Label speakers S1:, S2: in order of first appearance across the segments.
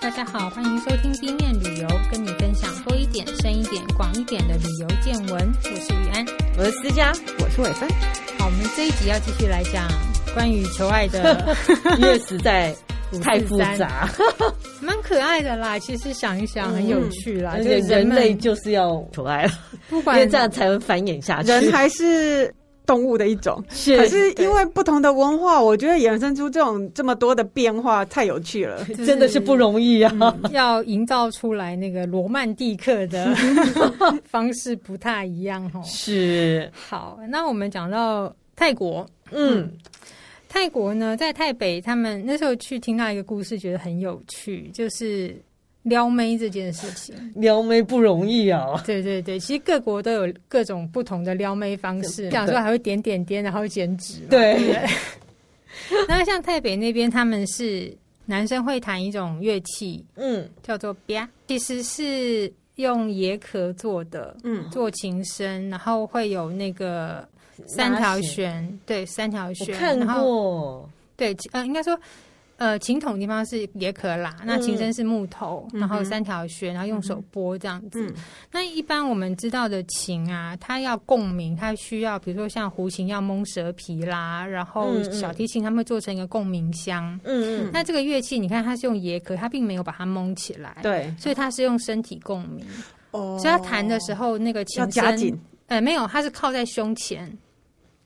S1: 大家好，欢迎收听 B 面旅游，跟你分享多一点、深一点、广一点的旅游见闻。我是雨安，
S2: 我是思佳，
S3: 我是伟芬。
S1: 好，我们这一集要继续来讲关于求爱的，
S2: 因为实在太复杂，
S1: 蛮可爱的啦。其实想一想，很有趣啦。嗯、就是
S2: 人类就是要求爱了，不管因为这样才能繁衍下去。
S3: 人还是。动物的一种，是可是因为不同的文化，我觉得衍生出这种这么多的变化，太有趣了，
S2: 就是、真的是不容易啊！
S1: 嗯、要营造出来那个罗曼蒂克的 方式不太一样哦。
S2: 是
S1: 好，那我们讲到泰国，嗯，嗯，泰国呢，在泰北，他们那时候去听到一个故事，觉得很有趣，就是。撩妹这件事情，
S2: 撩妹不容易啊！
S1: 对对对，其实各国都有各种不同的撩妹方式，讲说还会点点点，然后减脂。对。那像泰北那边，他们是男生会弹一种乐器，嗯，叫做啪，其实是用椰壳做的，嗯，做琴声，然后会有那个三条弦，对，三条弦。
S2: 我看过，
S1: 对，呃，应该说。呃，琴筒的地方是椰壳啦，那琴身是木头，嗯、然后三条弦，然后用手拨这样子。嗯、那一般我们知道的琴啊，它要共鸣，它需要比如说像胡琴要蒙蛇皮啦，然后小提琴他们会做成一个共鸣箱。嗯嗯。那这个乐器你看它是用椰壳，它并没有把它蒙起来，对，所以它是用身体共鸣。哦。所以它弹的时候那个琴声，要夹紧。呃，没有，它是靠在胸前。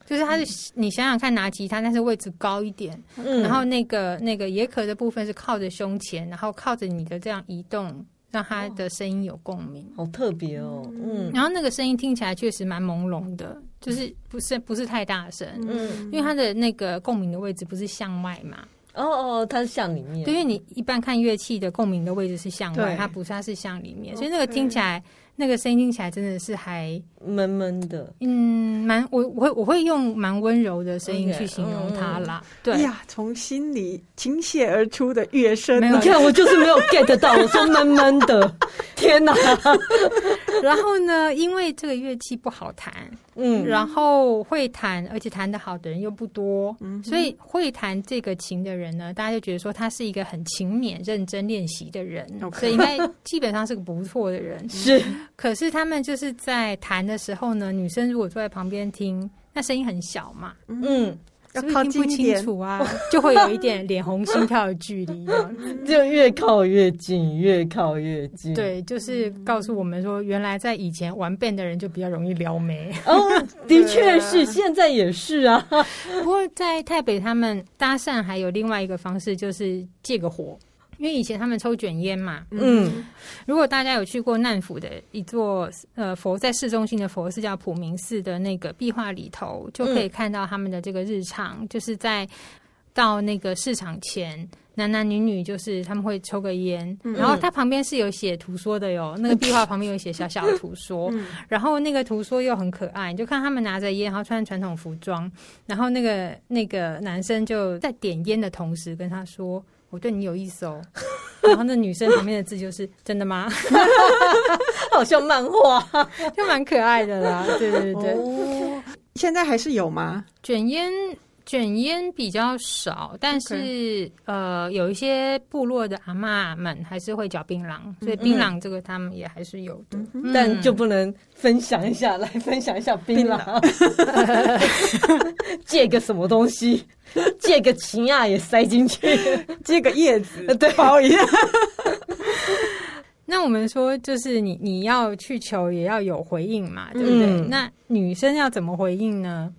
S1: 就是它是你想想看，拿吉他，但是位置高一点，嗯，然后那个那个野可的部分是靠着胸前，然后靠着你的这样移动，让它的声音有共鸣，
S2: 好特别哦，嗯，
S1: 然后那个声音听起来确实蛮朦胧的，就是不是不是太大声，嗯，因为它的那个共鸣的位置不是向外嘛，
S2: 哦哦，它是向里面，
S1: 对，因为你一般看乐器的共鸣的位置是向外，它不是，它是向里面，所以那个听起来。那个声音听起来真的是还
S2: 闷闷的，
S1: 嗯，蛮我我会我会用蛮温柔的声音去形容它啦。Okay, 对、
S3: 嗯、呀，从心里倾泻而出的
S2: 乐声，你看我就是没有 get 到，我说闷闷的，天哪！
S1: 然后呢，因为这个乐器不好弹。嗯，然后会弹，而且弹得好的人又不多，嗯，所以会弹这个琴的人呢，大家就觉得说他是一个很勤勉、认真练习的人.所以应该基本上是个不错的人。是，可是他们就是在弹的时候呢，女生如果坐在旁边听，那声音很小嘛，嗯。要靠近一点，是不是听不清楚啊，就会有一点脸红心跳的距离，
S2: 就越靠越近，越靠越近。
S1: 对，就是告诉我们说，原来在以前玩 band 的人就比较容易撩妹。
S2: 哦，的确是，现在也是啊。
S1: 不过在台北，他们搭讪还有另外一个方式，就是借个火。因为以前他们抽卷烟嘛，嗯，如果大家有去过难府的一座呃佛在市中心的佛寺叫普明寺的那个壁画里头，就可以看到他们的这个日常，嗯、就是在到那个市场前，男男女女就是他们会抽个烟，嗯、然后他旁边是有写图说的哟，那个 壁画旁边有写小小的图说，嗯、然后那个图说又很可爱，你就看他们拿着烟，然后穿传统服装，然后那个那个男生就在点烟的同时跟他说。我对你有意思哦，然后那女生旁边的字就是真的吗？
S2: 好像漫画，
S1: 就蛮可爱的啦。对对对，
S3: 哦，现在还是有吗？
S1: 卷烟。卷烟比较少，但是 Okay. 呃，有一些部落的阿嬷们还是会嚼槟榔，嗯、所以槟榔这个他们也还是有的，
S2: 嗯、但就不能分享一下，来分享一下槟榔，借个什么东西，借个琴啊也塞进去，
S3: 借个叶子。对。包一下。
S1: 那我们说，就是你你要去求也要有回应嘛，对不对？嗯、那女生要怎么回应呢？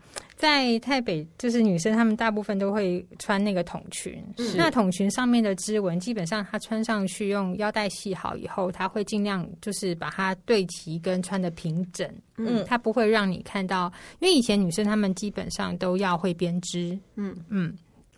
S1: 在台北，就是女生她们大部分都会穿那个筒裙。那筒裙上面的织纹，基本上她穿上去用腰带系好以后，她会尽量就是把它对齐跟穿的平整。嗯，她不会让你看到，因为以前女生她们基本上都要会编织。嗯嗯。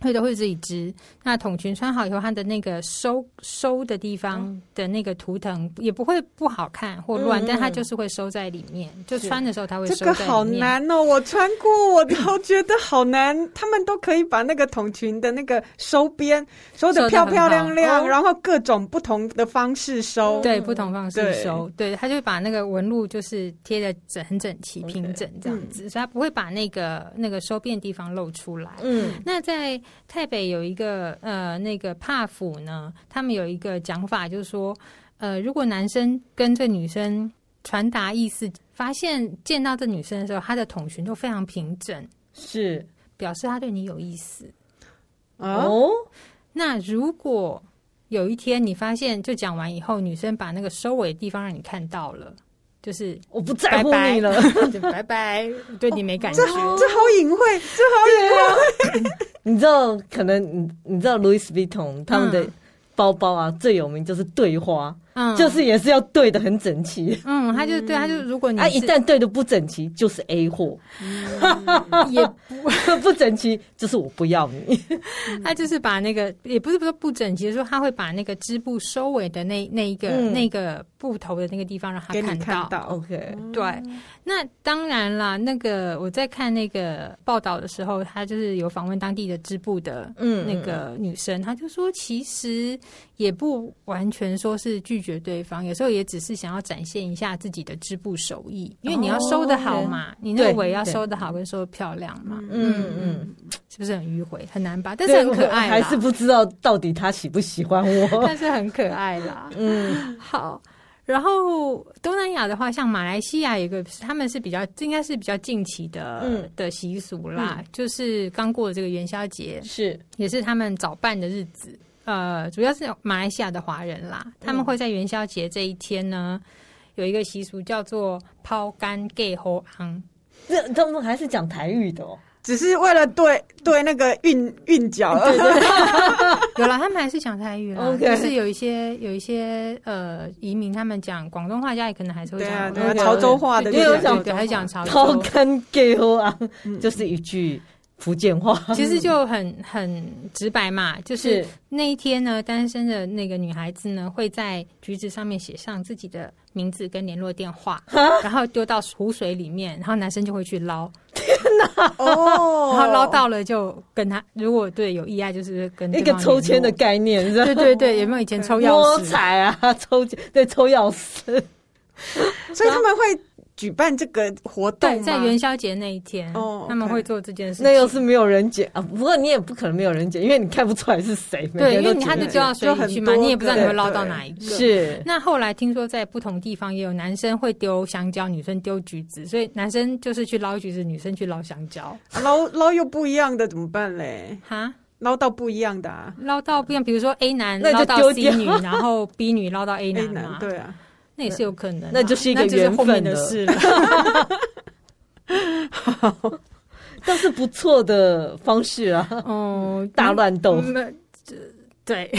S1: 会都会自己织，那筒裙穿好以后，它的那个收收的地方的那个图腾也不会不好看或乱，嗯、但它就是会收在里面。就穿的时候，它会收在里面。
S3: 这个好难哦，我穿过，我都觉得好难。他们都可以把那个筒裙的那个收边收的漂漂亮亮，然后各种不同的方式收，
S1: 对，不同方式收，对，对，他就把那个纹路就是贴的整很整齐、平整这样子.所以他不会把那个那个收边的地方露出来。嗯，那在台北有一个呃那个帕府呢，他们有一个讲法，就是说，呃，如果男生跟这女生传达意思，发现见到这女生的时候，他的筒裙都非常平整，
S2: 是
S1: 表示他对你有意思。
S2: 哦，
S1: 那如果有一天你发现，就讲完以后，女生把那个收尾的地方让你看到了。就是
S2: 我不在乎你了，
S1: 就拜拜，对你没感觉。
S3: 这这好隐晦，这好隐晦。
S2: 你知道，可能你你知道，Louis Vuitton 他们的包包啊，最有名就是对花。嗯，就是也是要对的很整齐。
S1: 嗯，他就对，他就如果你
S2: 啊一旦对的不整齐，就是 A 货，
S1: 嗯、也不
S2: 不整齐，就是我不要你。
S1: 他就是把那个也不是说不整齐，说他会把那个织布收尾的那那一个、嗯、那个布头的那个地方让他看到。
S3: 看到
S2: OK，
S1: 对。那当然啦，那个我在看那个报道的时候，他就是有访问当地的织布的嗯那个女生，他、嗯、就说其实也不完全说是拒绝。绝对方有时候也只是想要展现一下自己的织布手艺，因为你要收得好嘛，哦、你那个尾要收得好跟收得漂亮嘛，嗯嗯，是不是很迂回很难吧？但是很可爱，
S2: 还是不知道到底他喜不喜欢我，
S1: 但是很可爱啦。嗯，好。然后东南亚的话，像马来西亚有一个，他们是比较应该是比较近期的、嗯、的习俗啦，嗯、就是刚过的这个元宵节，
S2: 是也
S1: 是他们早办的日子。呃，主要是马来西亚的华人啦，他们会在元宵节这一天呢，嗯、有一个习俗叫做抛竿给猴昂。
S2: 这他们还是讲台语的哦，
S3: 只是为了对对那个韵韵脚。
S1: 对对对，有了，他们还是讲台语啦。Okay. 就是有一些有一些呃移民，他们讲广东话，家里可能还是会讲、啊
S3: 对啊、潮州话的，
S1: 对对对，还讲潮州。
S2: 抛竿给猴昂，就是一句。福建话
S1: 其实就很很直白嘛，就是那一天呢，单身的那个女孩子呢，会在橘子上面写上自己的名字跟联络电话，然后丢到湖水里面，然后男生就会去捞。
S2: 天哪！
S1: 哦，然后捞到了就跟他，如果对有意外，就是跟
S2: 一个抽签的概念，是吧？
S1: 对对对，有没有以前抽钥匙？
S2: 摸彩啊，抽对抽钥匙，
S3: 所以他们会。举办这个活动，
S1: 在元宵节那一天，哦，oh, okay. 他们会做这件事。
S2: 那又是没有人捡啊！不过你也不可能没有人捡，因为你看不出来是谁。
S1: 对，因为你他就丢到水里去嘛，你也不知道你会捞到哪一个。
S2: 是。
S1: 那后来听说在不同地方也有男生会丢香蕉，女生丢橘子，所以男生就是去捞橘子，女生去捞香蕉。
S3: 捞捞又不一样的怎么办嘞？
S1: 哈，
S3: 捞到不一样的啊？
S1: 捞到不一样，比如说 A 男捞到 C 女，然后 B 女捞到 A 男嘛？
S3: 对啊。
S1: 那也是有可能，
S2: 那就是一个缘分
S1: 的事了。
S2: 好，倒是不错的方式啊。
S1: 哦，
S2: 大乱斗。
S1: 那对，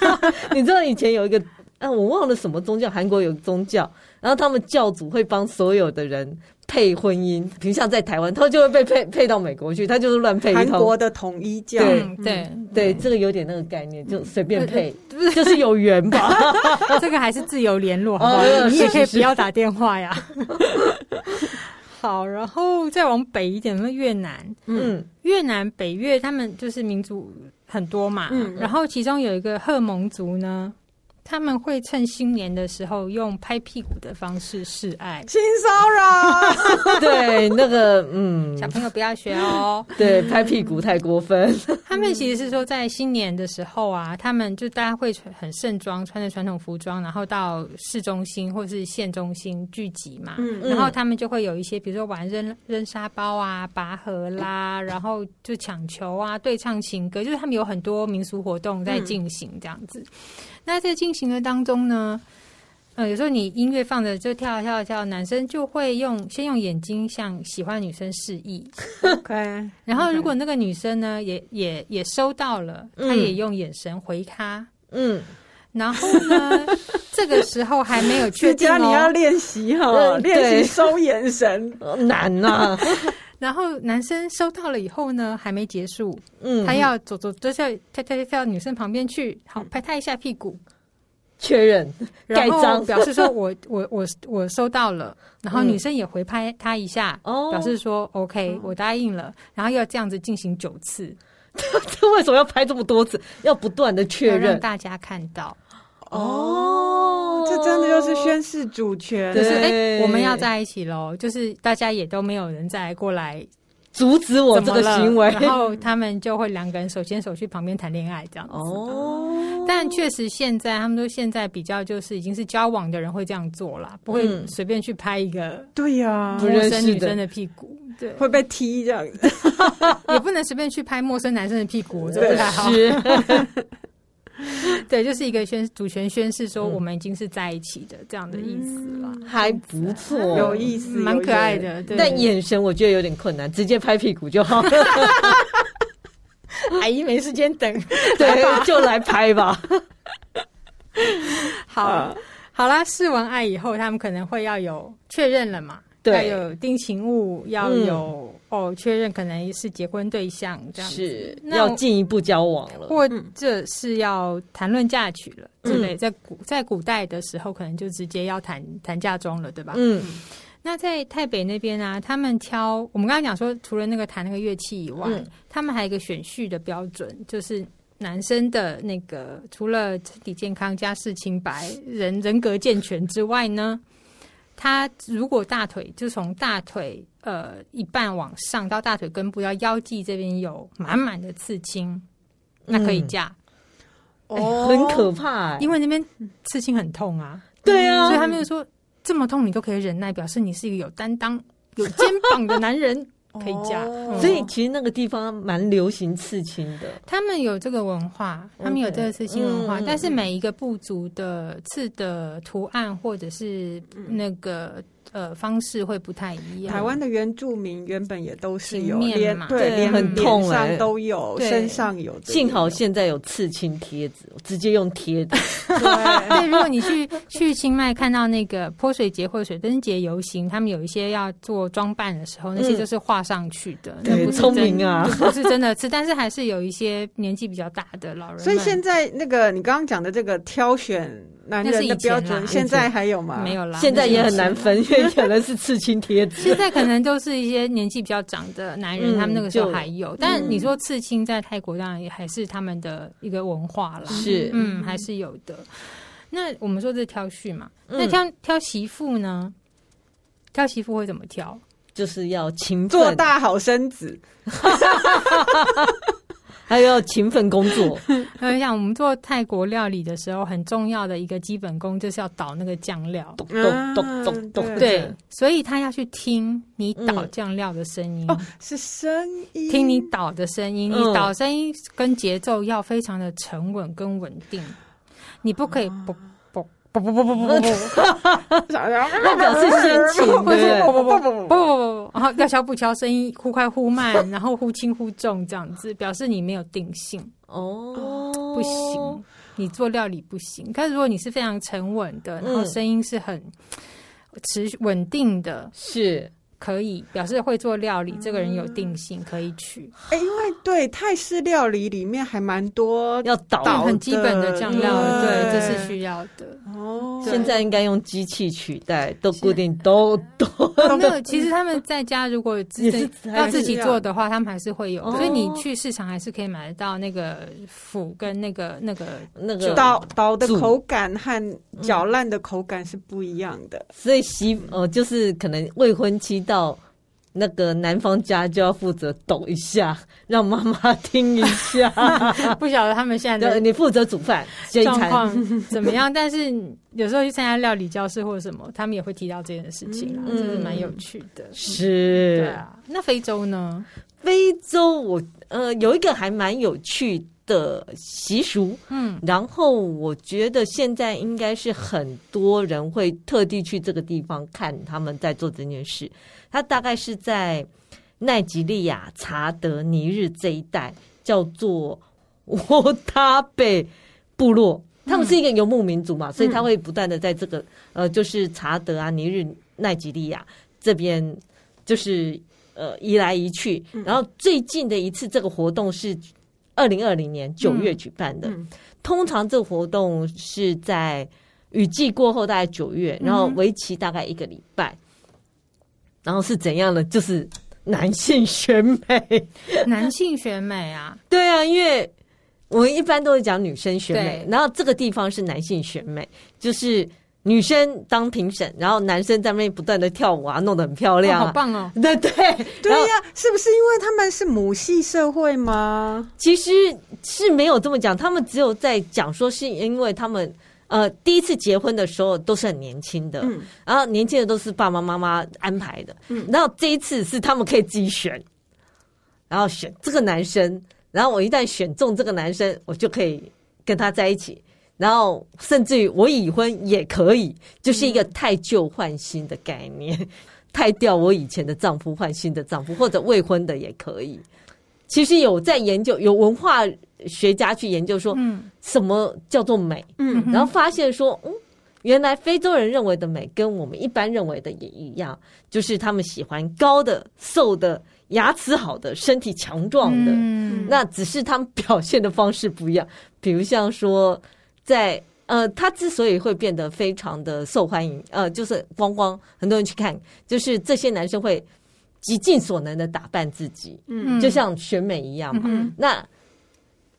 S2: 你知道以前有一个，啊，我忘了什么宗教，韩国有宗教，然后他们教主会帮所有的人。配婚姻，比如像在台湾，他就会被配配到美国去，他就是乱配。韩
S3: 国的统一教，
S2: 对、
S1: 嗯、对
S2: 对，这个有点那个概念，就随便配，嗯、就是有缘吧。
S1: 这个还是自由联络，好不好？哦、你也可以不要打电话呀。好，然后再往北一点，那越南，嗯，越南北越他们就是民族很多嘛，嗯，然后其中有一个赫蒙族呢。他们会趁新年的时候用拍屁股的方式示爱，
S3: 性骚扰。
S2: 对，那个嗯，
S1: 小朋友不要学哦。
S2: 对，拍屁股太过分。
S1: 他们其实是说，在新年的时候啊，他们就大家会很盛装，穿着传统服装，然后到市中心或是县中心聚集嘛。嗯，然后他们就会有一些，比如说玩扔扔沙包啊、拔河啦，然后就抢球啊、对唱情歌，就是他们有很多民俗活动在进行这样子。那在进行的当中呢，呃，有时候你音乐放着就跳跳跳，男生就会用先用眼睛向喜欢女生示意
S3: ，OK。
S1: 然后如果那个女生呢也也也收到了，她也用眼神回他，嗯。然后呢，这个时候还没有确定哦，
S3: 你要练习哈，练习收眼神。
S2: 难呐。
S1: 然后男生收到了以后呢，还没结束，嗯，他要走走，就跳跳跳跳到女生旁边去，好拍他一下屁股，
S2: 确认，盖章，
S1: 表示说我 我我我收到了，然后女生也回拍他一下，哦，表示说 OK，我答应了，然后要这样子进行九次，
S2: 这为什么要拍这么多次？要不断的确认，
S1: 让大家看到。
S3: 哦，这真的就是宣示主权，
S1: 就是哎，我们要在一起喽。就是大家也都没有人再过来
S2: 阻止我这个行为，
S1: 然后他们就会两个人手牵手去旁边谈恋爱这样子。哦，但确实现在他们都现在比较就是已经是交往的人会这样做了，不会随便去拍一个
S3: 对呀。
S1: 陌生女生的屁股，对，
S3: 会被踢这样。子，
S1: 也不能随便去拍陌生男生的屁股，这不太好。是 对，就是一个宣主权宣誓，说我们已经是在一起的这样的意思了，
S2: 还不错，
S3: 有意思，
S1: 蛮可爱的。对，
S2: 但眼神我觉得有点困难，直接拍屁股就好了。
S1: 阿姨没时间等，
S2: 对，就来拍吧。
S1: 好，好啦，试完爱以后，他们可能会要有确认了嘛。对，要有定情物，要有、嗯、哦，确认可能是结婚对象，这样子
S2: 是要进一步交往了，
S1: 或者是要谈论嫁娶了之类。在古在古代的时候，可能就直接要谈谈嫁妆了，对吧？嗯。那在泰北那边啊，他们挑我们刚才讲说，除了那个弹那个乐器以外，嗯、他们还有一个选序的标准，就是男生的那个除了身体健康、家世清白、人人格健全之外呢。他如果大腿就从大腿呃一半往上到大腿根部，到腰际这边有满满的刺青，嗯、那可以嫁。
S2: 哦、欸，很可怕、欸，
S1: 因为那边刺青很痛啊。
S2: 对啊，
S1: 所以他们就说这么痛你都可以忍耐，表示你是一个有担当、有肩膀的男人。可以嫁，
S2: 哦、所以其实那个地方蛮流行刺青的。
S1: 他们有这个文化，他们有这个刺青文化，Okay. 但是每一个部族的刺的图案或者是那个。呃，方式会不太一样。
S3: 台湾的原住民原本也都是有
S1: 面嘛，
S3: 对，
S2: 脸很痛
S3: 上都有，身上有。
S2: 幸好现在有刺青贴纸，直接用贴的。
S1: 对，如果你去去清迈看到那个泼水节或者水灯节游行，他们有一些要做装扮的时候，那些就是画上去的。
S2: 那不，聪明啊，
S1: 不是真的刺，但是还是有一些年纪比较大的老人。
S3: 所以现在那个你刚刚讲的这个挑选。男人的标准现在还有吗？
S1: 没有啦，
S2: 现在也很难分，因为 可能是刺青贴纸。
S1: 现在可能都是一些年纪比较长的男人，他们那个时候还有。但你说刺青在泰国当然也还是他们的一个文化了，
S2: 是
S1: 嗯，还是有的。那我们说这是挑婿嘛？那挑挑媳妇呢？挑媳妇会怎么挑？
S2: 就是要勤，
S3: 做大好身子。
S2: 还要勤奋工作。
S1: 我想我们做泰国料理的时候，很重要的一个基本功就是要倒那个酱料，咚咚咚咚咚。对，所以他要去听你倒酱料的声音，
S3: 哦，是声音，
S1: 听你倒的声音，你倒声音跟节奏要非常的沉稳跟稳定，你不可以不。不不不不不不，
S2: 那 表示心情，不不不不不
S1: 不，然后要敲不敲，声音忽快忽慢，然后忽轻忽重，这样子表示你没有定性哦，不行，你做料理不行。但是如果你是非常沉稳的，然后声音是很持续稳定的，
S2: 是。
S1: 可以表示会做料理，这个人有定性，可以取。
S3: 哎，因为对泰式料理里面还蛮多
S2: 要倒
S1: 很基本的酱料，对，这是需要的。
S2: 哦，现在应该用机器取代，都固定都都。
S1: 没有，其实他们在家如果自己要自己做的话，他们还是会有。所以你去市场还是可以买得到那个斧跟那个那个
S2: 那个
S3: 刀刀的口感和搅烂的口感是不一样的。
S2: 所以媳呃，就是可能未婚妻。到那个男方家就要负责抖一下，让妈妈听一下。
S1: 不晓得他们现在
S2: 你负责煮饭状
S1: 况怎么样？但是有时候去参加料理教室或者什么，他们也会提到这件事情啊，这、嗯、是蛮有趣的。
S2: 是，
S1: 对啊。那非洲呢？
S2: 非洲我呃有一个还蛮有趣的习俗，嗯，然后我觉得现在应该是很多人会特地去这个地方看他们在做这件事。他大概是在奈吉利亚查德尼日这一带，叫做沃塔贝部落。他们是一个游牧民族嘛，所以他会不断的在这个呃，就是查德啊、尼日、奈吉利亚这边，就是呃移来移去。然后最近的一次这个活动是二零二零年九月举办的。通常这个活动是在雨季过后，大概九月，然后为期大概一个礼拜。然后是怎样的？就是男性选美，
S1: 男性选美啊？
S2: 对啊，因为我们一般都会讲女生选美，然后这个地方是男性选美，就是女生当评审，然后男生在那边不断的跳舞啊，弄得很漂亮，
S1: 哦，好棒哦！
S2: 对对
S3: 对呀，是不是因为他们是母系社会吗？
S2: 其实是没有这么讲，他们只有在讲说是因为他们呃第一次结婚的时候都是很年轻的，嗯，然后年轻的都是爸爸妈妈安排的，嗯，然后这一次是他们可以自己选，然后选这个男生，然后我一旦选中这个男生，我就可以跟他在一起。然后，甚至于我已婚也可以，就是一个太旧换新的概念，太掉我以前的丈夫换新的丈夫，或者未婚的也可以。其实有在研究，有文化学家去研究说，嗯，什么叫做美？嗯，然后发现说，嗯，原来非洲人认为的美跟我们一般认为的也一样，就是他们喜欢高的、瘦的、牙齿好的、身体强壮的。嗯，那只是他们表现的方式不一样，比如像说。在呃，他之所以会变得非常的受欢迎，呃，就是光光很多人去看，就是这些男生会极尽所能的打扮自己，嗯，就像选美一样嘛。嗯、那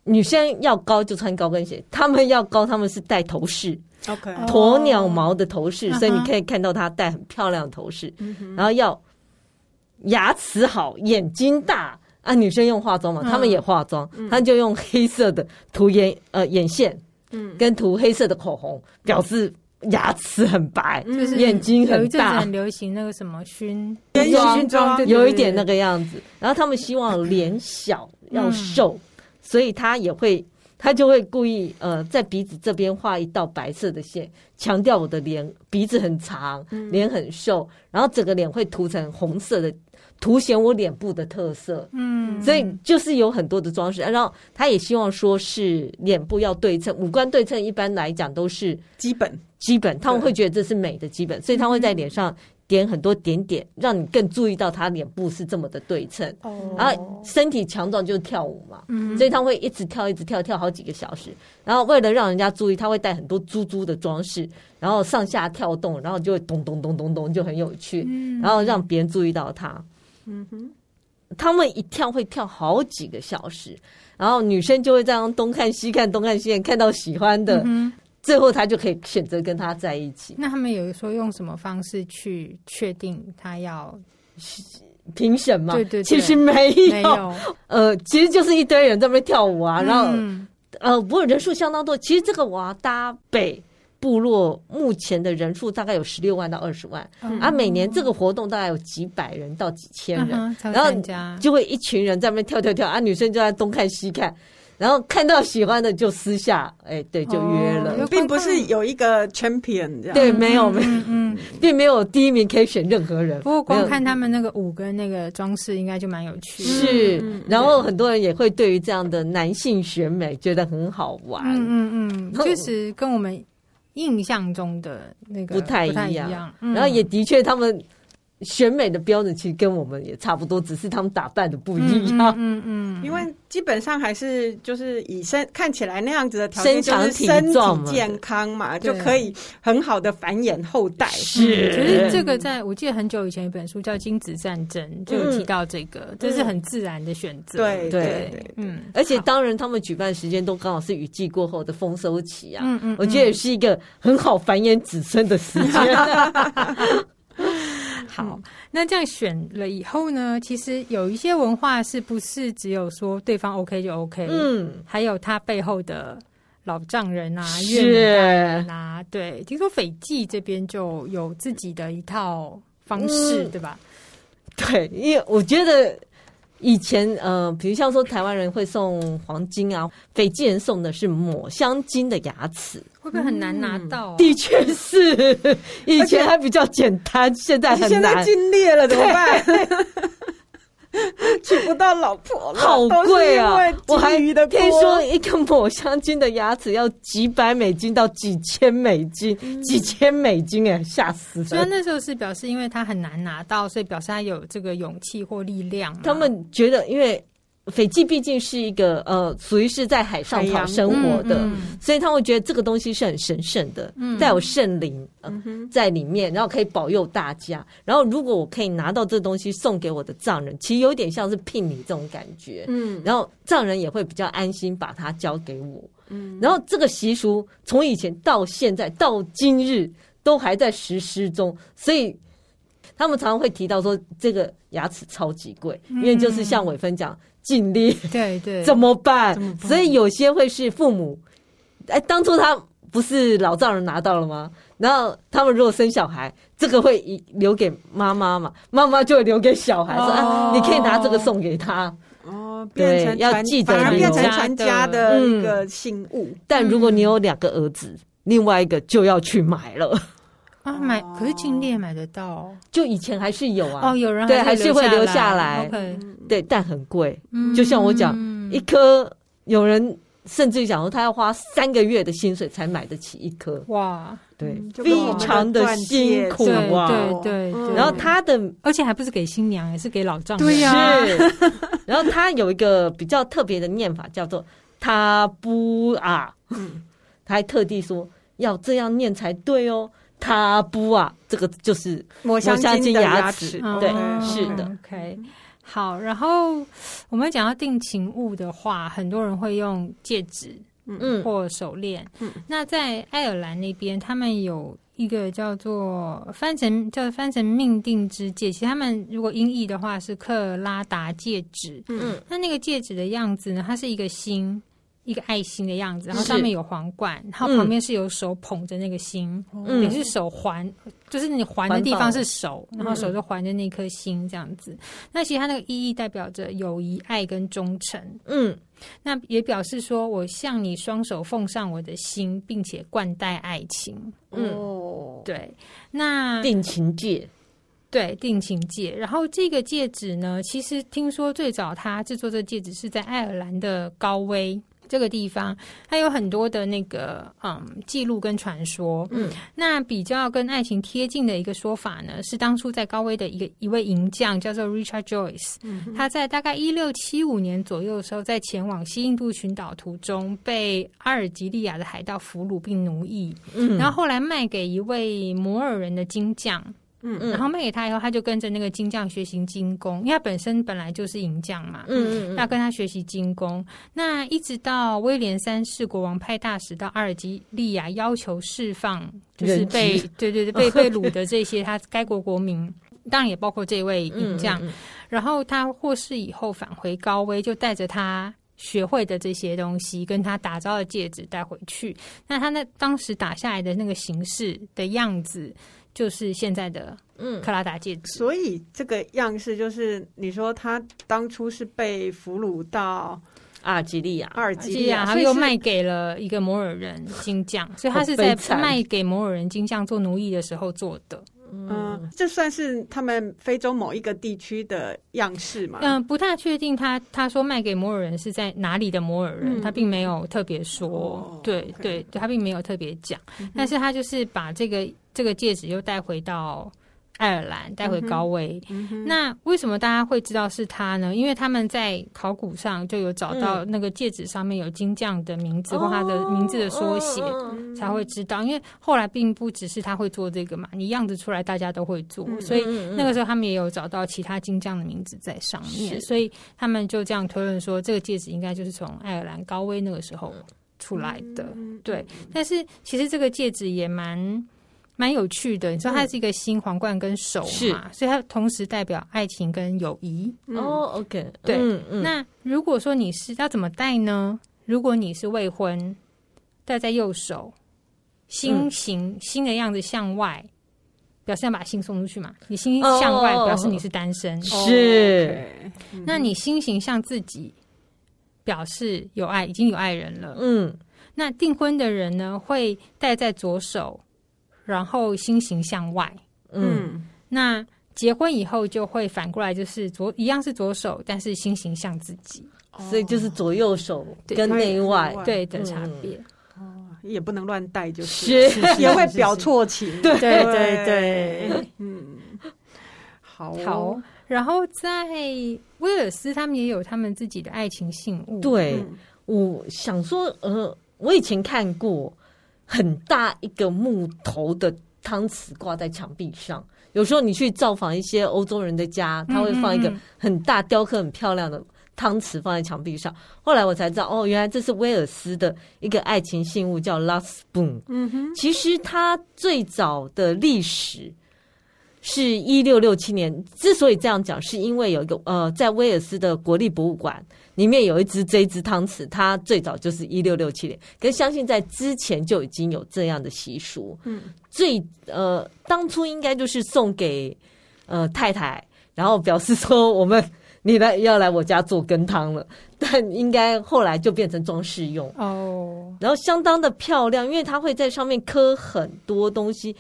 S2: 女生要高就穿高跟鞋，他们要高，他们是戴头饰，OK，鸵鸟毛的头饰，哦、所以你可以看到他戴很漂亮的头饰。然后要牙齿好，眼睛大。啊，女生用化妆嘛，他们也化妆，嗯、他就用黑色的涂眼呃眼线。嗯，跟涂黑色的口红，表示牙齿很白，就是眼睛很大。
S1: 有一阵很流行那个什么熏
S2: 熏妆，有一点那个样子。然后他们希望脸小要瘦，所以他也会，他就会故意呃，在鼻子这边画一道白色的线，强调我的脸鼻子很长，脸很瘦，然后整个脸会涂成红色的。凸显我脸部的特色，嗯，所以就是有很多的装饰，然后他也希望说是脸部要对称，五官对称，一般来讲都是
S3: 基本
S2: 基本，他们会觉得这是美的基本，所以他会在脸上点很多点点，让你更注意到他脸部是这么的对称。哦，然后身体强壮就是跳舞嘛，嗯，所以他会一直跳，一直跳，跳好几个小时。然后为了让人家注意，他会带很多珠珠的装饰，然后上下跳动，然后就会咚咚咚咚咚，就很有趣，然后让别人注意到他。嗯哼，他们一跳会跳好几个小时，然后女生就会这样东看西看，东看西看，看到喜欢的，嗯、最后他就可以选择跟他在一起。
S1: 那他们有说用什么方式去确定他要
S2: 评审吗？
S1: 对，对对，
S2: 其实没有，没有呃，其实就是一堆人在那边跳舞啊，然后、嗯、呃，不过人数相当多。其实这个我要搭北。部落目前的人数大概有十六万到二十万，嗯、啊，每年这个活动大概有几百人到几千人，嗯、然后就会一群人在那边跳跳跳，啊，女生就在东看西看，然后看到喜欢的就私下，哎，对，就约了，
S3: 哦、并不是有一个 champion 这样，
S2: 对，没有，没有，嗯，并没有第一名可以选任何人。
S1: 不过光看他们那个舞跟那个装饰，应该就蛮有趣的。
S2: 是，然后很多人也会对于这样的男性选美觉得很好玩。
S1: 嗯嗯嗯，确实跟我们。印象中的那个
S2: 不太一样，然后也的确他们。选美的标准其实跟我们也差不多，只是他们打扮的不一样。嗯
S3: 嗯，嗯，因为基本上还是就是以身看起来那样子的条件，
S2: 就是
S3: 身体健康嘛，就可以很好的繁衍后代。
S2: 是，
S1: 其实这个在我记得很久以前一本书叫《精子战争》就有提到这个，这是很自然的选择。
S3: 对对，
S2: 嗯，而且当然他们举办时间都刚好是雨季过后的丰收期啊。嗯嗯，我觉得也是一个很好繁衍子孙的时间。
S1: 好，那这样选了以后呢？其实有一些文化是不是只有说对方 OK 就 OK？嗯，还有他背后的老丈人啊、岳母啊，对，听说斐济这边就有自己的一套方式，嗯、对吧？
S2: 对，因为我觉得。以前呃，比如像说台湾人会送黄金啊，斐济人送的是抹香鲸的牙齿，
S1: 会不会很难拿到啊？
S2: 的确是，以前还比较简单，现在很难。
S3: 现在龟裂了怎么办？娶不到老婆了，
S2: 好贵啊！我还听说一个抹香鲸的牙齿要几百美金到几千美金，嗯、几千美金哎，吓死了！
S1: 所以那时候是表示，因为他很难拿到，所以表示他有这个勇气或力量。
S2: 他们觉得，因为。斐济毕竟是一个呃，属于是在海上讨生活的，嗯嗯、所以他会觉得这个东西是很神圣的，带、嗯、有圣灵、呃、在里面，然后可以保佑大家。然后如果我可以拿到这东西送给我的藏人，其实有点像是聘礼这种感觉。嗯，然后藏人也会比较安心把它交给我。嗯，然后这个习俗从以前到现在到今日。都还在实施中，所以他们常常会提到说这个牙齿超级贵，因为就是像伟芬讲禁裂，
S1: 对对，
S2: 怎么办？所以有些会是父母，哎，当初他不是老丈人拿到了吗？然后他们如果生小孩，这个会留给妈妈嘛，妈妈就会留给小孩说，啊，你可以拿这个送给他。
S3: 变成
S2: 要记得，
S3: 反而变成传家的一个信物。
S2: 嗯、但如果你有两个儿子，嗯、另外一个就要去买了
S1: 啊，买可是禁裂买得到，
S2: 就以前还是有啊。
S1: 哦，有人
S2: 对，还是会留下
S1: 来。
S2: 对，但很贵。嗯、就像我讲，嗯、一颗有人甚至于讲说，他要花三个月的薪水才买得起一颗。
S1: 哇！
S2: 对，非常的辛苦啊！
S1: 对对，
S2: 然后他的，
S1: 而且还不是给新娘，也是给老丈人。
S2: 对呀。然后他有一个比较特别的念法，叫做“他不啊”。嗯，他还特地说要这样念才对哦。他不啊，这个就是
S3: 抹香鲸的牙齿。
S2: 对，是的。
S1: OK，好。然后我们讲到定情物的话，很多人会用戒指。嗯，或手链。嗯，那在爱尔兰那边，他们有一个叫做翻成叫翻成命定之戒。其实他们如果音译的话是克拉达戒指。嗯，那那个戒指的样子呢，它是一个心。一个爱心的样子，然后上面有皇冠，然后旁边是有手捧着那个心，嗯、也是手环，就是你环的地方是手，然后手就环着那颗心这样子。嗯、那其实它那个意义代表着友谊、爱跟忠诚。嗯，那也表示说我向你双手奉上我的心，并且冠带爱情。嗯，对，那
S2: 定情戒，
S1: 对，定情戒。然后这个戒指呢，其实听说最早他制作这个戒指是在爱尔兰的高威。这个地方它有很多的那个嗯记录跟传说，嗯，那比较跟爱情贴近的一个说法呢，是当初在高威的一个一位银匠叫做 Richard Joyce，嗯，他在大概一六七五年左右的时候，在前往西印度群岛途中被阿尔及利亚的海盗俘虏并奴役，嗯，然后后来卖给一位摩尔人的金匠。嗯，嗯，然后卖给他以后，他就跟着那个金匠学习金工，因为他本身本来就是银匠嘛，嗯嗯，要跟他学习金工。那一直到威廉三世国王派大使到阿尔及利亚要求释放，就是被对对对被被掳的这些他该国国民，当然也包括这位银匠。嗯嗯，然后他获释以后返回高威，就带着他学会的这些东西，跟他打造的戒指带回去。那他那当时打下来的那个形式的样子。就是现在的嗯。克拉达戒指，嗯，
S3: 所以这个样式就是你说他当初是被俘虏到
S2: 阿尔及利亚，
S3: 阿尔及利亚，
S1: 他又卖给了一个摩尔人金匠，所以他是在卖给摩尔人金匠做奴役的时候做的。
S3: 嗯，这算是他们非洲某一个地区的样式吗？
S1: 嗯，不太确定他。他他说卖给摩尔人是在哪里的摩尔人，嗯、他并没有特别说。哦、对对，他并没有特别讲。嗯、但是他就是把这个这个戒指又带回到。爱尔兰带回高威，嗯嗯、那为什么大家会知道是他呢？因为他们在考古上就有找到那个戒指上面有金匠的名字、嗯、或他的名字的缩写，哦、才会知道。因为后来并不只是他会做这个嘛，你样子出来大家都会做，嗯、所以那个时候他们也有找到其他金匠的名字在上面，所以他们就这样推论说，这个戒指应该就是从爱尔兰高威那个时候出来的。嗯、对，但是其实这个戒指也蛮。蛮有趣的，你说它是一个新皇冠跟手嘛，是所以它同时代表爱情跟友谊。
S2: 哦，OK，
S1: 对。嗯嗯、那如果说你是要怎么戴呢？如果你是未婚，戴在右手，心形心的样子向外，表示要把心送出去嘛。你心向外，表示你是单身。
S2: 哦、是。
S1: 那你心形向自己，表示有爱，已经有爱人了。嗯。那订婚的人呢，会戴在左手。然后心形向外，嗯，那结婚以后就会反过来，就是左一样是左手，但是心形向自己，
S2: 所以就是左右手跟内外
S1: 对的差别。
S3: 哦，也不能乱戴，就是也会表错情。
S1: 对对对，嗯，好好。然后在威尔斯，他们也有他们自己的爱情信物。
S2: 对，我想说，呃，我以前看过。很大一个木头的汤匙挂在墙壁上，有时候你去造访一些欧洲人的家，他会放一个很大雕刻很漂亮的汤匙放在墙壁上。后来我才知道，哦，原来这是威尔斯的一个爱情信物，叫 Love Spoon。嗯哼，其实它最早的历史是一六六七年。之所以这样讲，是因为有一个呃，在威尔斯的国立博物馆里面有一只这一只汤匙，它最早就是一六六七年。可是相信在之前就已经有这样的习俗。嗯，最呃，当初应该就是送给呃太太。然后表示说，我们你来要来我家做羹汤了，但应该后来就变成装饰用哦。然后相当的漂亮，因为它会在上面刻很多东西。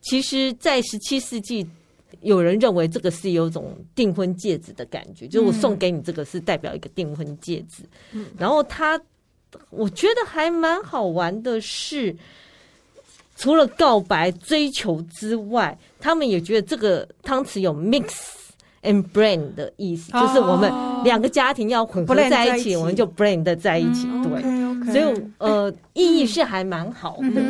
S2: 其实，在十七世纪，有人认为这个是有种订婚戒指的感觉，就是我送给你这个是代表一个订婚戒指。嗯，然后他，我觉得还蛮好玩的是，除了告白追求之外，他们也觉得这个汤匙有 mix。and blend 的意思就是我们两个家庭要混合在一起，我们就 blend 在一起。对，所以呃，意义是还蛮好的。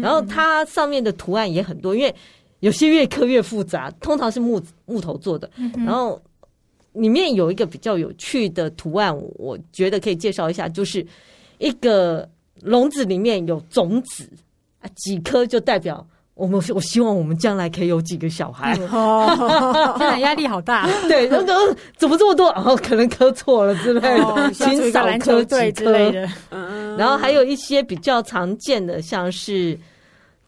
S2: 然后它上面的图案也很多，因为有些越刻越复杂，通常是木木头做的。然后里面有一个比较有趣的图案，我觉得可以介绍一下，就是一个笼子里面有种子啊，几颗就代表。我们我希望我们将来可以有几个小孩，
S1: 现在压力好大。
S2: 对，那个怎么这么多？然后可能磕错了之类的，请少磕几颗之类的。然后还有一些比较常见的，像是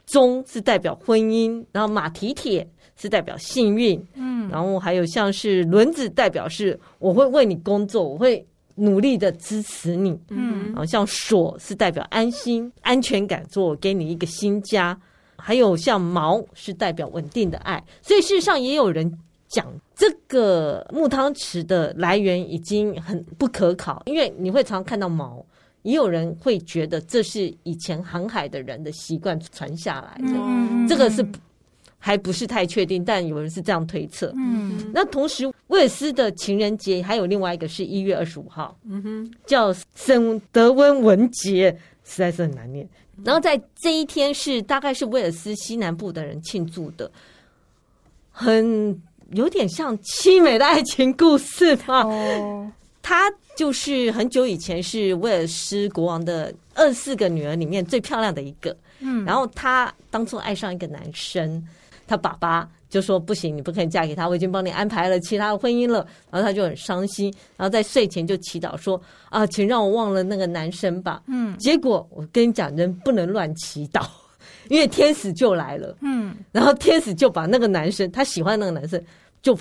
S2: 钟是代表婚姻，然后马蹄铁是代表幸运，嗯，然后还有像是轮子代表是我会为你工作，我会努力的支持你，嗯，然后像锁是代表安心、安全感，说我给你一个新家。还有像毛是代表稳定的爱，所以事实上也有人讲这个木汤匙的来源已经很不可考，因为你会常常看到毛，也有人会觉得这是以前航海的人的习惯传下来的，嗯、这个是还不是太确定，但有人是这样推测。嗯，那同时威尔斯的情人节还有另外一个是一月二十五号，嗯哼，叫圣德温文节，实在是很难念。然后在这一天是大概是威尔斯西南部的人庆祝的，很有点像凄美的爱情故事嘛。哦，他就是很久以前是威尔斯国王的二十四个女儿里面最漂亮的一个。嗯，然后她当初爱上一个男生，她爸爸。就说不行，你不可以嫁给他。我已经帮你安排了其他的婚姻了。然后她就很伤心，然后在睡前就祈祷说：“啊，请让我忘了那个男生吧。”嗯，结果我跟你讲，人不能乱祈祷，因为天使就来了。嗯，然后天使就把那个男生他喜欢那个男生就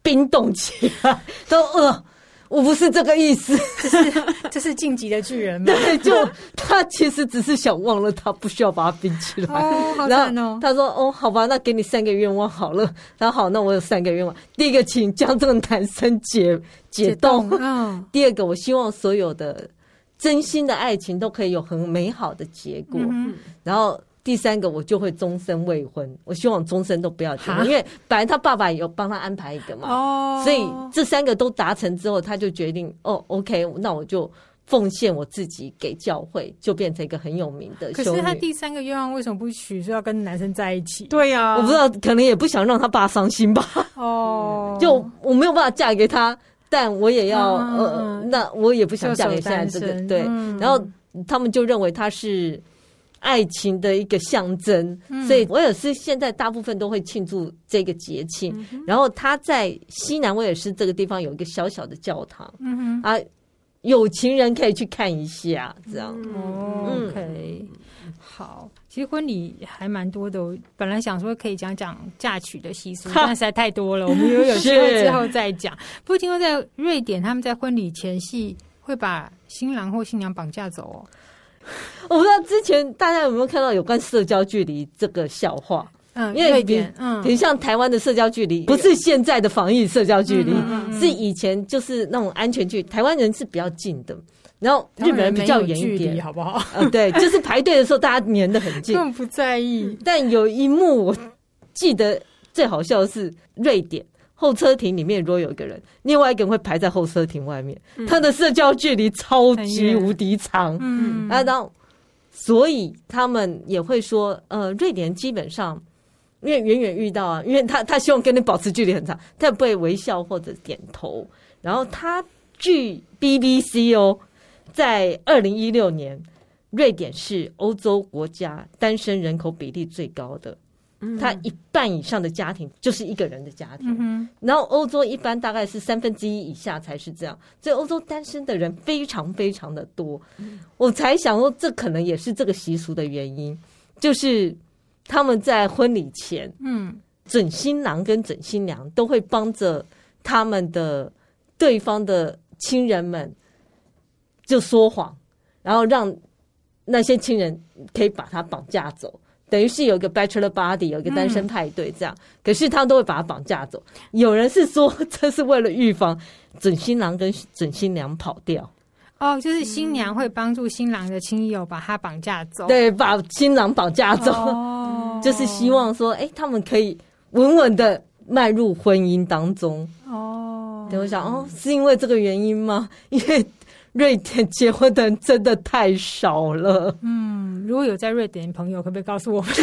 S2: 冰冻起来，都饿。我不是这个意思，
S1: 这是这是晋级的巨人吗？
S2: 对，就他其实只是想忘了他，不需要把他冰起来。
S1: 哦，好惨哦！
S2: 他说：“哦，好吧，那给你三个愿望好了。”然后好，那我有三个愿望。第一个，请将这个男生解解冻。嗯。第二个，我希望所有的真心的爱情都可以有很美好的结果。嗯。然后。第三个，我就会终身未婚。我希望终身都不要结婚，因为本来他爸爸有帮他安排一个嘛。哦，所以这三个都达成之后，他就决定哦，OK，那我就奉献我自己给教会，就变成一个很有名的。
S1: 可是他第三个愿望为什么不许说要跟男生在一起？
S3: 对呀，
S2: 我不知道，可能也不想让他爸伤心吧。哦，就我没有办法嫁给他，但我也要呃，那我也不想嫁给现在这个对。然后他们就认为他是。爱情的一个象征，所以威尔斯现在大部分都会庆祝这个节庆。嗯、然后他在西南威尔斯这个地方有一个小小的教堂，嗯哼啊，有情人可以去看一下，这样。
S1: 哦，OK，好，其实婚礼还蛮多的。我本来想说可以讲讲嫁娶的习俗，但实在太多了，我们有有机会之后再讲。不过听说在瑞典，他们在婚礼前夕会把新郎或新娘绑架走哦。
S2: 我不知道之前大家有没有看到有关社交距离这个笑话？嗯，因为比嗯，比如像台湾的社交距离，不是现在的防疫社交距离，是以前就是那种安全距离。台湾人是比较近的，然后日本人比较远一点，好不好？嗯，对，就是排队的时候大家黏得很近，
S1: 更不在意。
S2: 但有一幕我记得最好笑的是瑞典。候车亭里面如果有一个人，另外一个人会排在候车亭外面，嗯、他的社交距离超级无敌长。嗯，啊，然后所以他们也会说，呃，瑞典基本上因为远远遇到啊，因为他他希望跟你保持距离很长，他也不会微笑或者点头。然后他据 BBC 哦，在二零一六年，瑞典是欧洲国家单身人口比例最高的。他一半以上的家庭就是一个人的家庭，嗯、然后欧洲一般大概是三分之一以下才是这样，所以欧洲单身的人非常非常的多。嗯、我才想说，这可能也是这个习俗的原因，就是他们在婚礼前，嗯，准新郎跟准新娘都会帮着他们的对方的亲人们就说谎，然后让那些亲人可以把他绑架走。等于是有一个 bachelor party，有一个单身派对这样，嗯、可是他都会把他绑架走。有人是说这是为了预防准新郎跟准新娘跑掉。
S1: 哦，就是新娘会帮助新郎的亲友把他绑架走，
S2: 对，把新郎绑架走，哦、就是希望说，哎、欸，他们可以稳稳的迈入婚姻当中。哦，对，我想，哦，是因为这个原因吗？因为。瑞典结婚的人真的太少了。
S1: 嗯，如果有在瑞典的朋友，可不可以告诉我们？就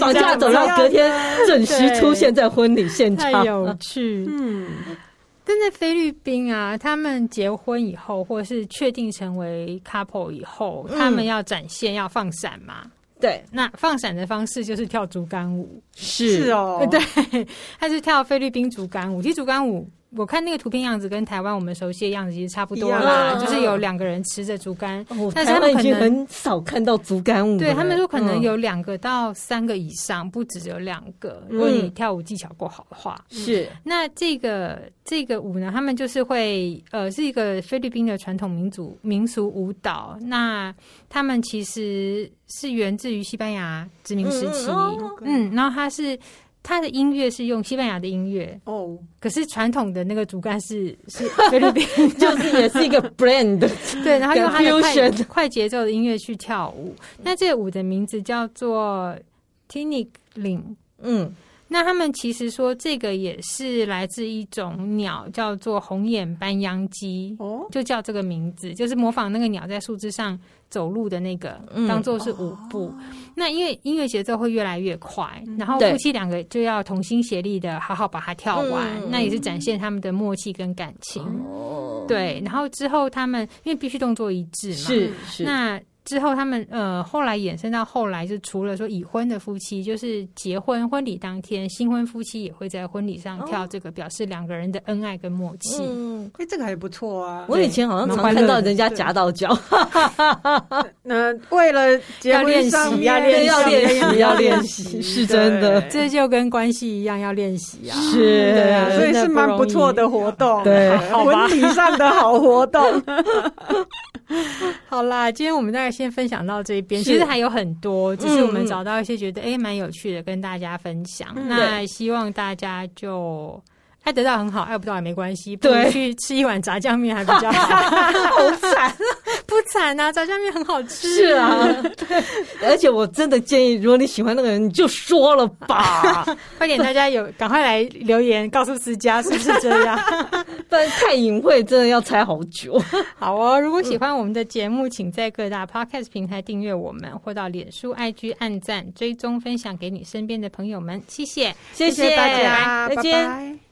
S2: 绑架走，到隔天准时出现在婚礼现场，
S1: 太有趣。嗯，但在菲律宾啊，他们结婚以后，或是确定成为 couple 以后，他们要展现要放闪嘛？
S2: 对，
S1: 那放闪的方式就是跳竹竿舞。
S2: 是，
S3: 是哦，
S1: 对，他是跳菲律宾竹竿舞。其实竹竿舞。我看那个图片样子跟台湾我们熟悉的样子其实差不多啦，就是有两个人持着竹竿，但是他们可能
S2: 很少看到竹竿舞。
S1: 对，他们说可能有两个到三个以上，不止有两个。如果你跳舞技巧够好的话，
S2: 是。
S1: 那这个这个舞呢，他们就是会呃是一个菲律宾的传统民族民俗舞蹈。那他们其实是源自于西班牙殖民时期，嗯，然后它是。他的音乐是用西班牙的音乐哦，可是传统的那个主干是是 菲律宾，
S2: 就是也是一个 brand，
S1: 对，然后用他的快快节奏的音乐去跳舞。那这个舞的名字叫做 Tinikling，嗯。那他们其实说，这个也是来自一种鸟，叫做红眼斑秧鸡，哦，就叫这个名字，就是模仿那个鸟在树枝上走路的那个，当做是舞步。嗯哦、那因为音乐节奏会越来越快，然后夫妻两个就要同心协力的好好把它跳完，对那也是展现他们的默契跟感情。哦，对，然后之后他们因为必须动作一致嘛，
S2: 是是
S1: 那。之后，他们呃后来衍生到后来，就除了说已婚的夫妻，就是结婚婚礼当天，新婚夫妻也会在婚礼上跳这个，表示两个人的恩爱跟默契。
S3: 嗯，哎，这个还不错啊。
S2: 我以前好像常看到人家夹到脚。
S3: 那为了结婚练习，
S2: 要练要练习，要练习，是真的。
S1: 这就跟关系一样，要练习啊。
S2: 是，
S3: 对啊，所以是蛮不错的活动。对，婚礼上的好活动。
S1: 好啦，今天我们大概先分享到这边，其实还有很多，只是我们找到一些觉得哎蛮、欸、有趣的，跟大家分享。嗯、那希望大家就。爱得到很好，爱不到也没关系。不如去吃一碗炸酱面还比较好。
S2: 好惨，
S1: 不惨啊！炸酱面很好吃。
S2: 是啊，而且我真的建议，如果你喜欢那个人，你就说了吧。
S1: 快点，大家有赶快来留言告诉思佳是不是这样？
S2: 不然太隐晦，真的要猜好久。
S1: 好哦，如果喜欢我们的节目，请在各大 Podcast 平台订阅我们，或到脸书、IG 按赞、追踪、分享给你身边的朋友们。谢谢，
S2: 谢谢大家，
S3: 拜拜。